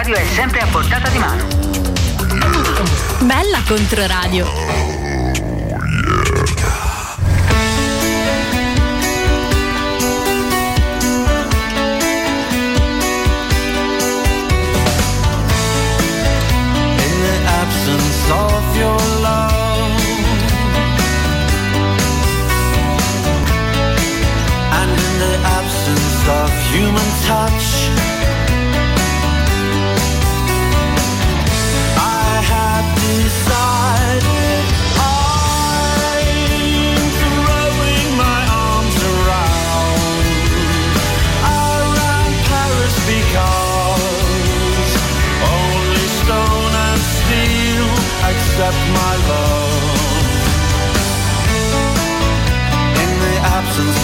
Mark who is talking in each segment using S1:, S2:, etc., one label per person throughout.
S1: Controradio è sempre a portata di mano.
S2: Bella Controradio.
S3: of your love and in the absence of human touch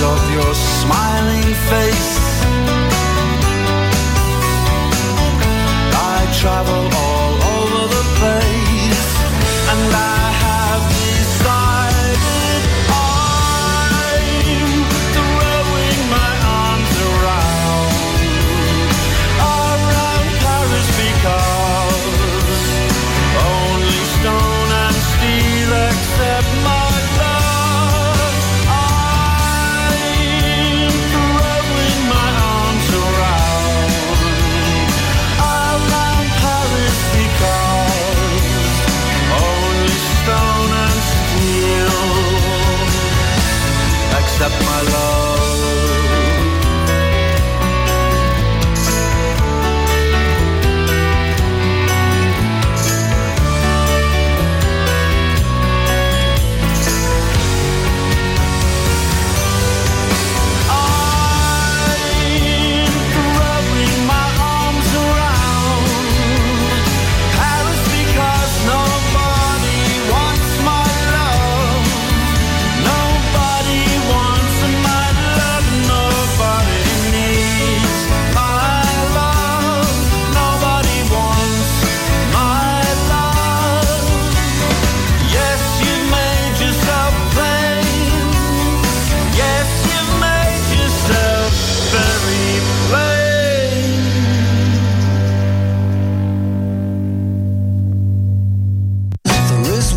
S3: of your smiling face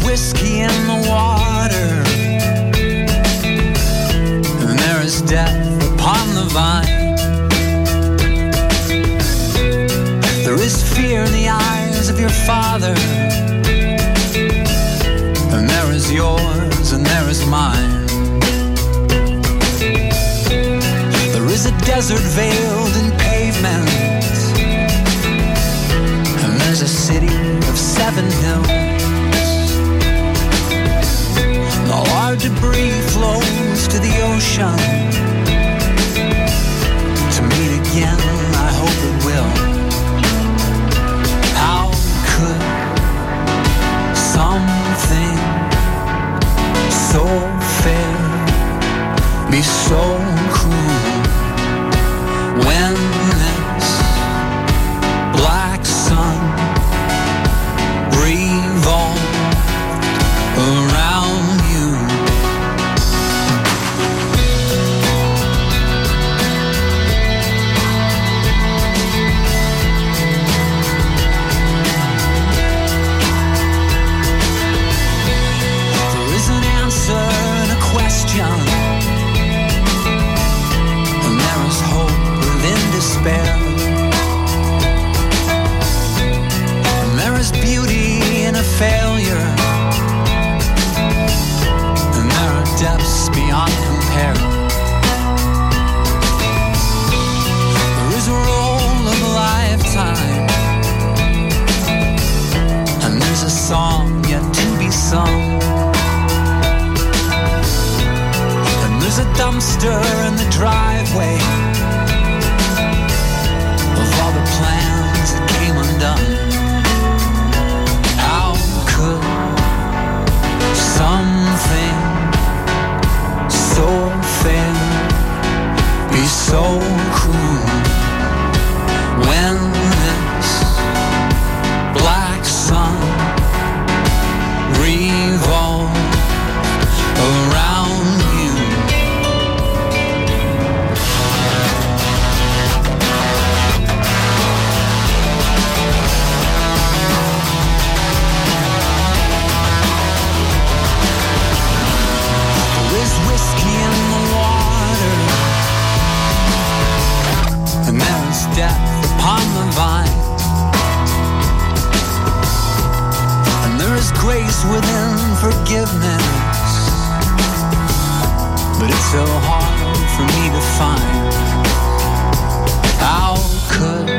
S3: whiskey in the water. And there is death upon the vine. There is fear in the eyes of your father. And there is yours and there is mine. There is a desert veiled in pavements. And there's a city of seven hills. All our debris
S2: flows to the ocean. To meet again, I
S3: hope it will. How could something so fair be so cruel when? spell. in the water. And death upon the vine. And there is grace within forgiveness. But it's so hard
S4: for me to find. How could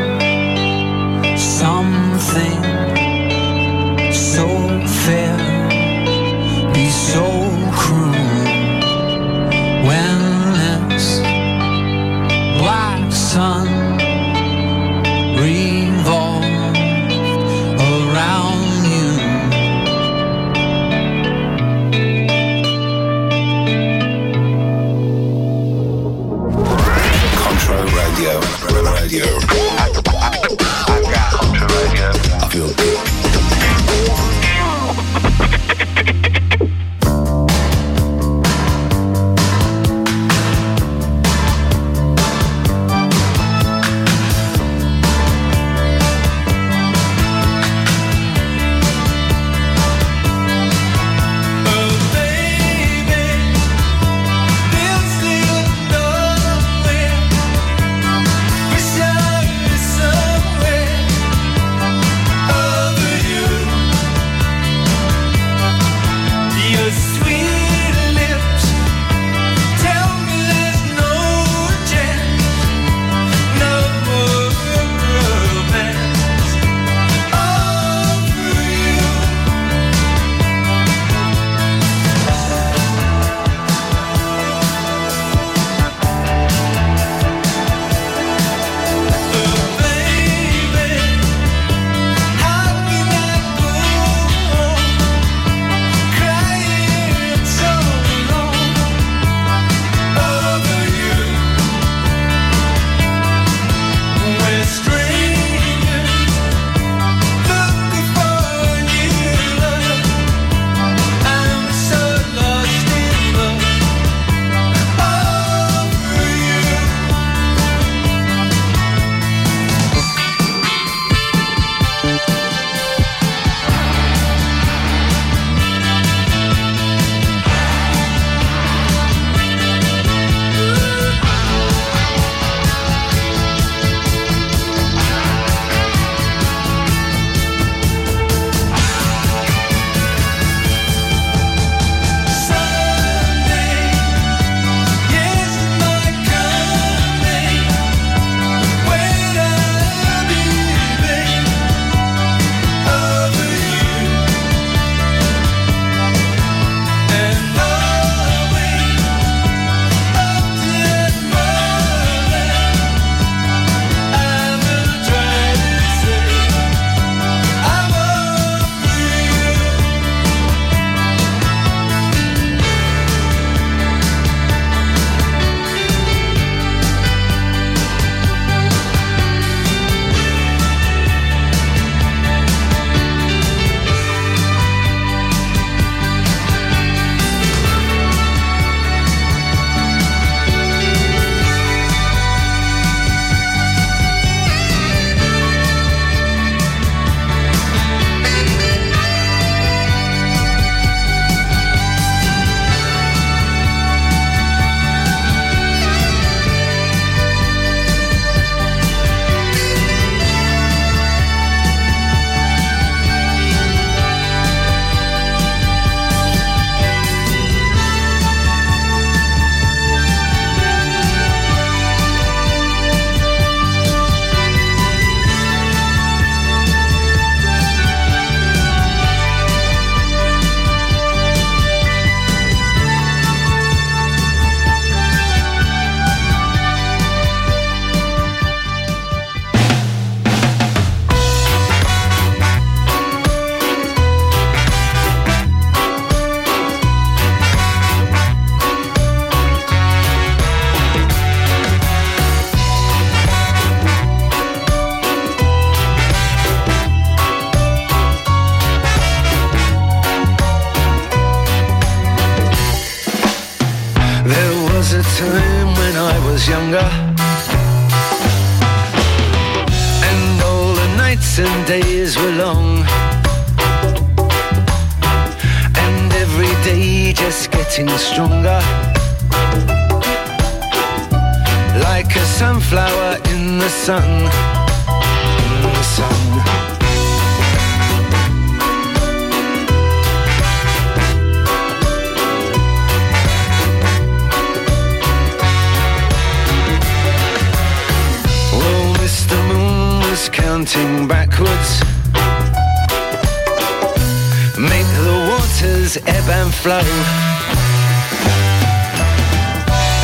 S4: and flow.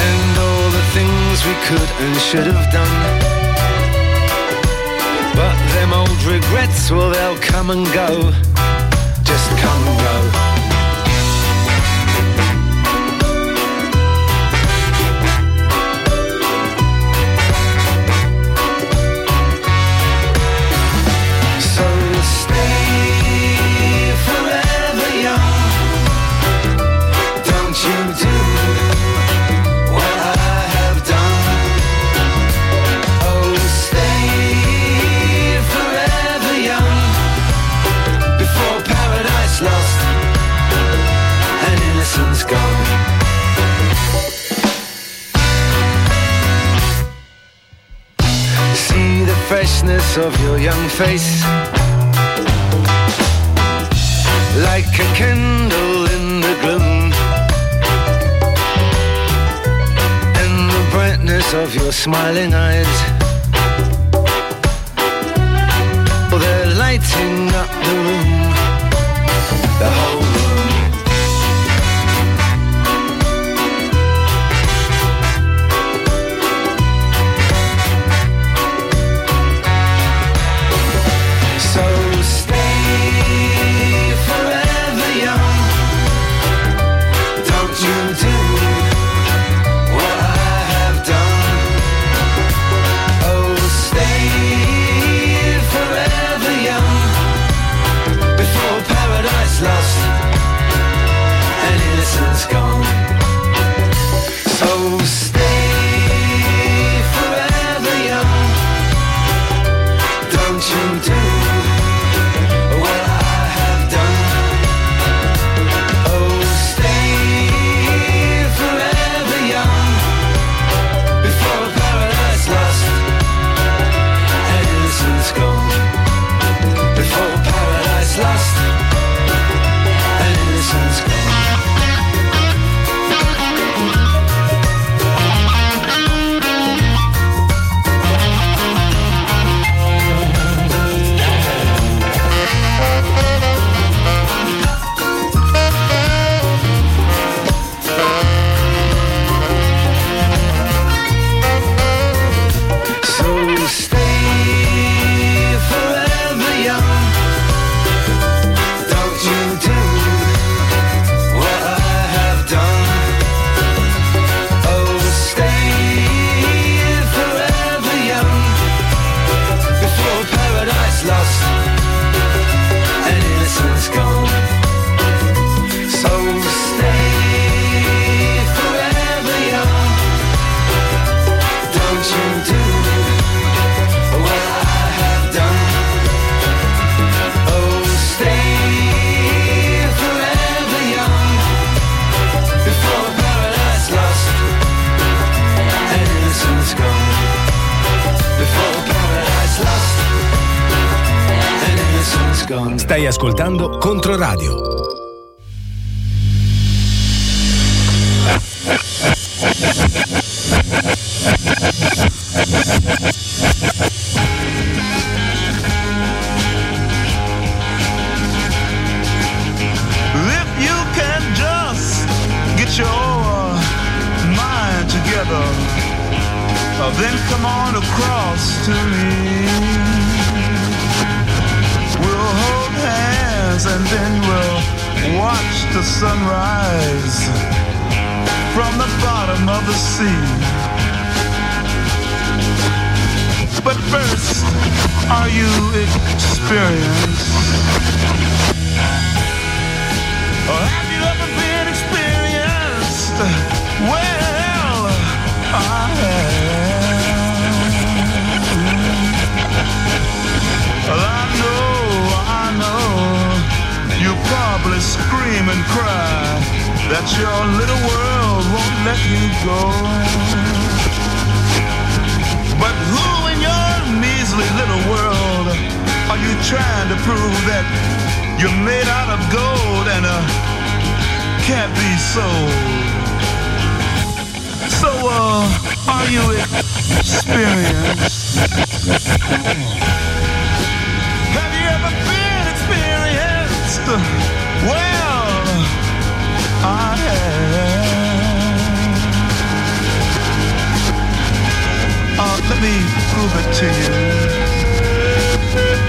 S4: And all the things we could and should have done. But them old regrets, well, they'll come and go. Just come and go. Of your young face. Like a candle in the gloom. And the brightness of your smiling eyes. They're lighting up the room
S5: Controradio.
S6: So, uh, are you experienced? Have you ever been experienced? Well, I have. Uh,
S7: let me prove it to you.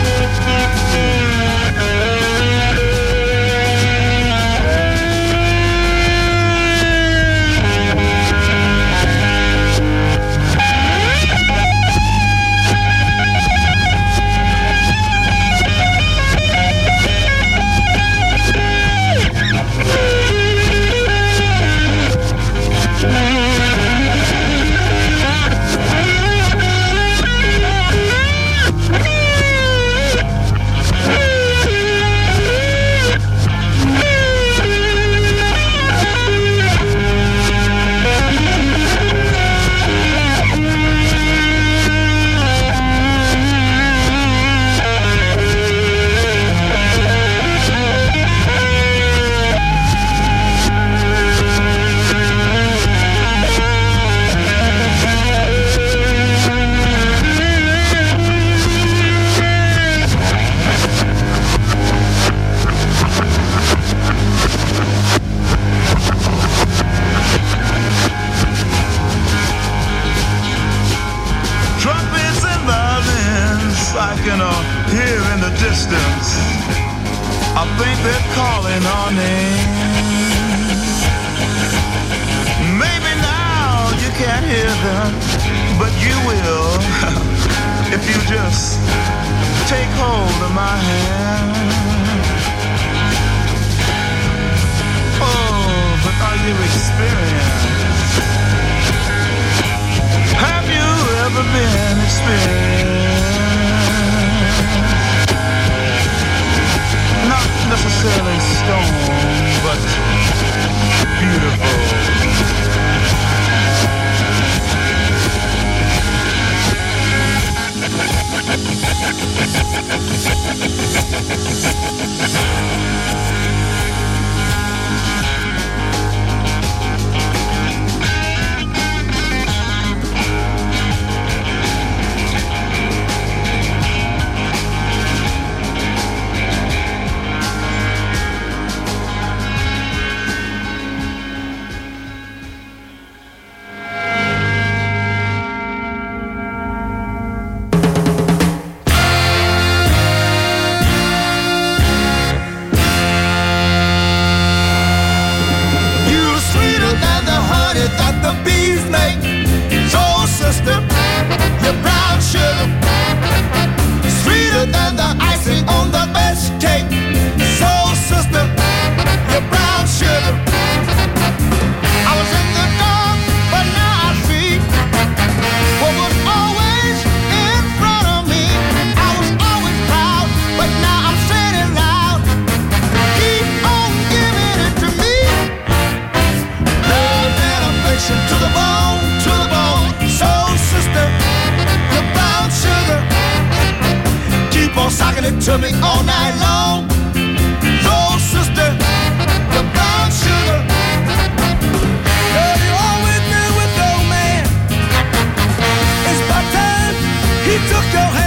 S7: go ahead.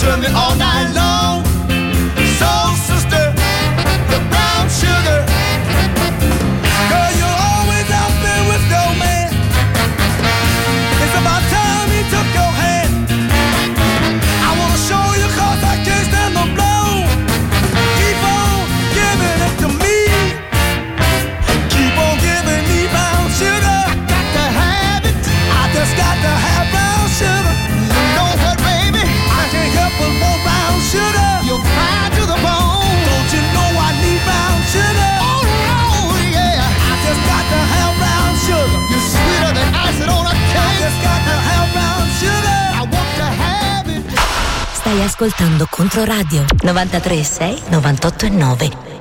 S7: to me all night long. Soul sister, the brown sugar.
S8: Ascoltando Controradio 93 6 98 e 9.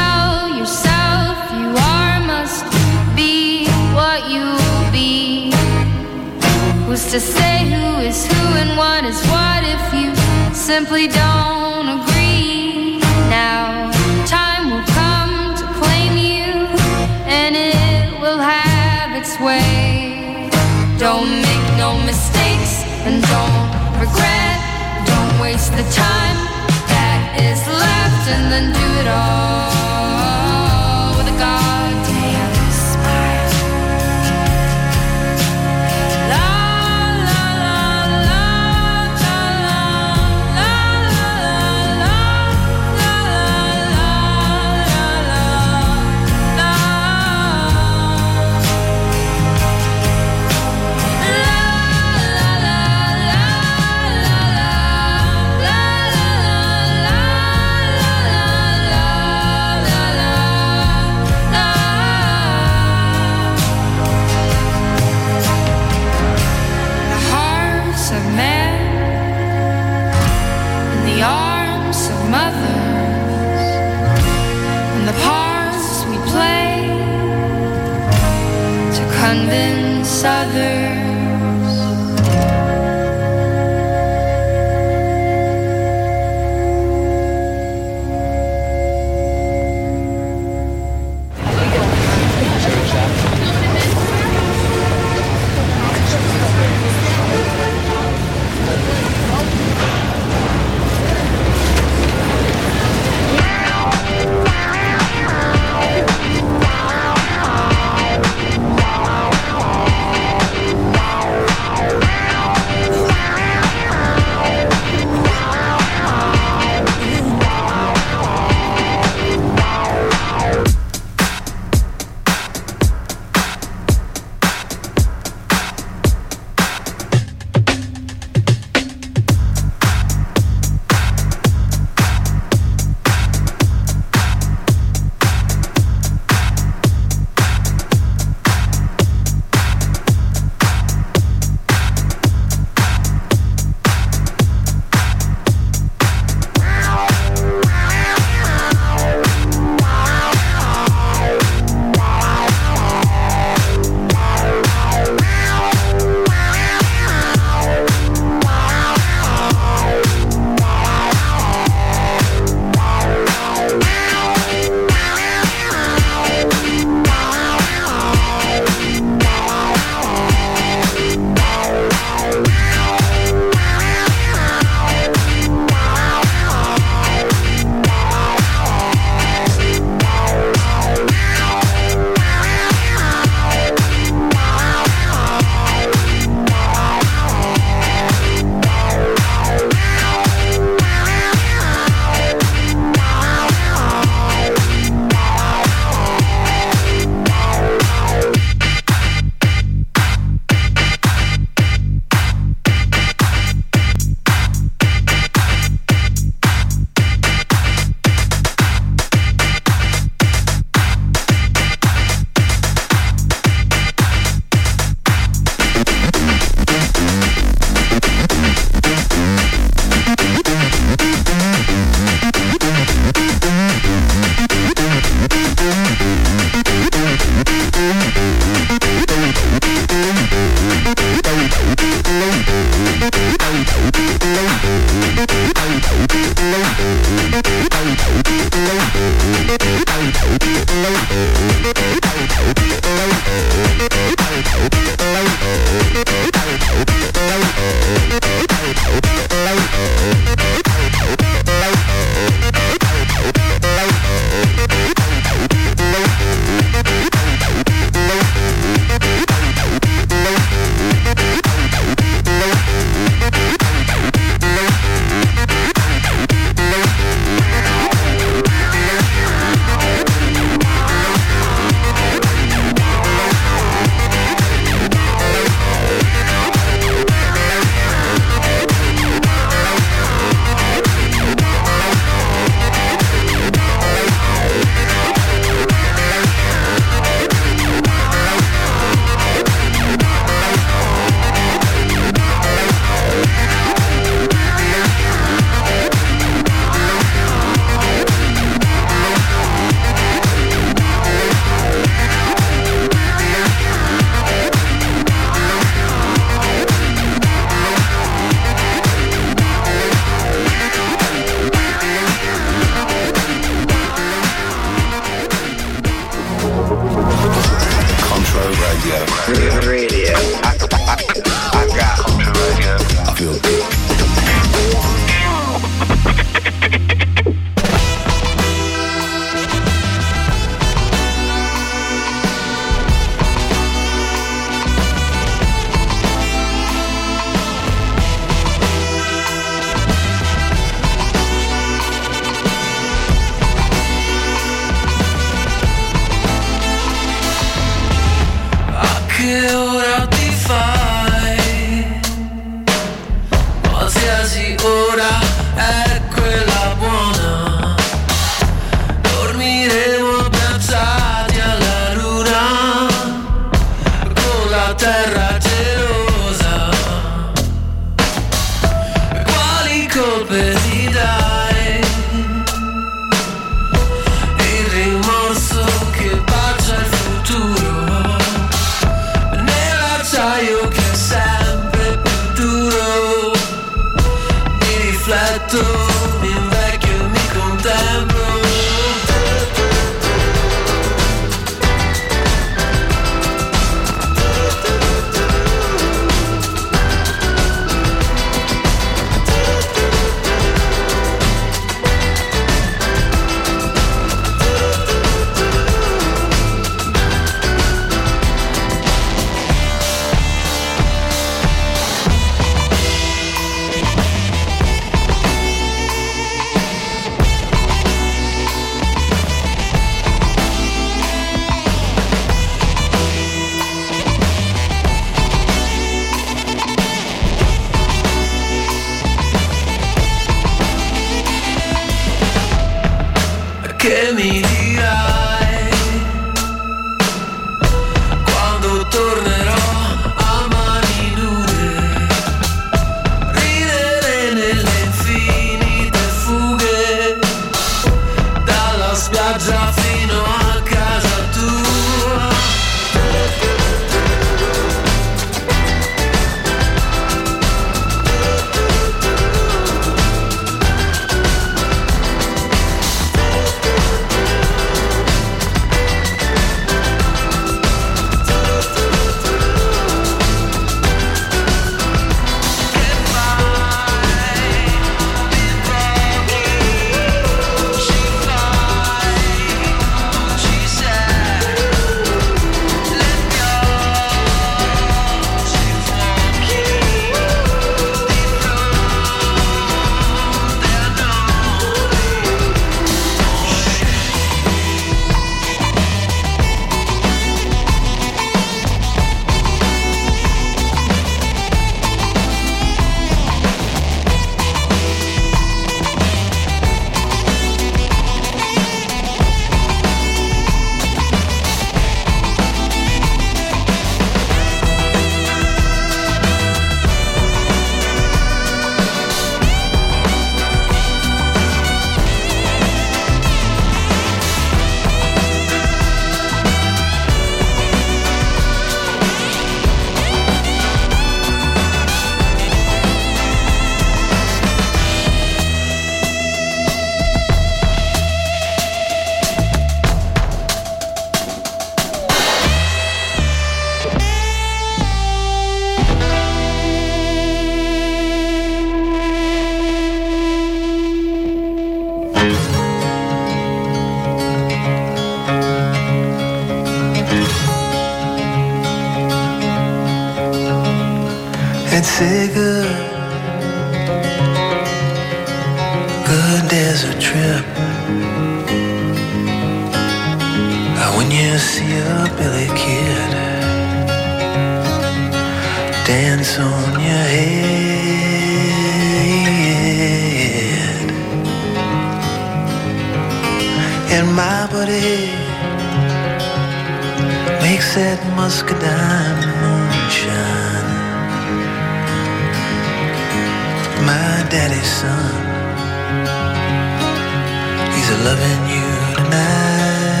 S9: loving you tonight.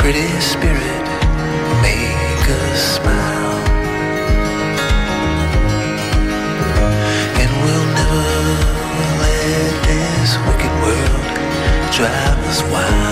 S9: Pretty spirit, make us smile. And we'll never let this wicked world drive us wild.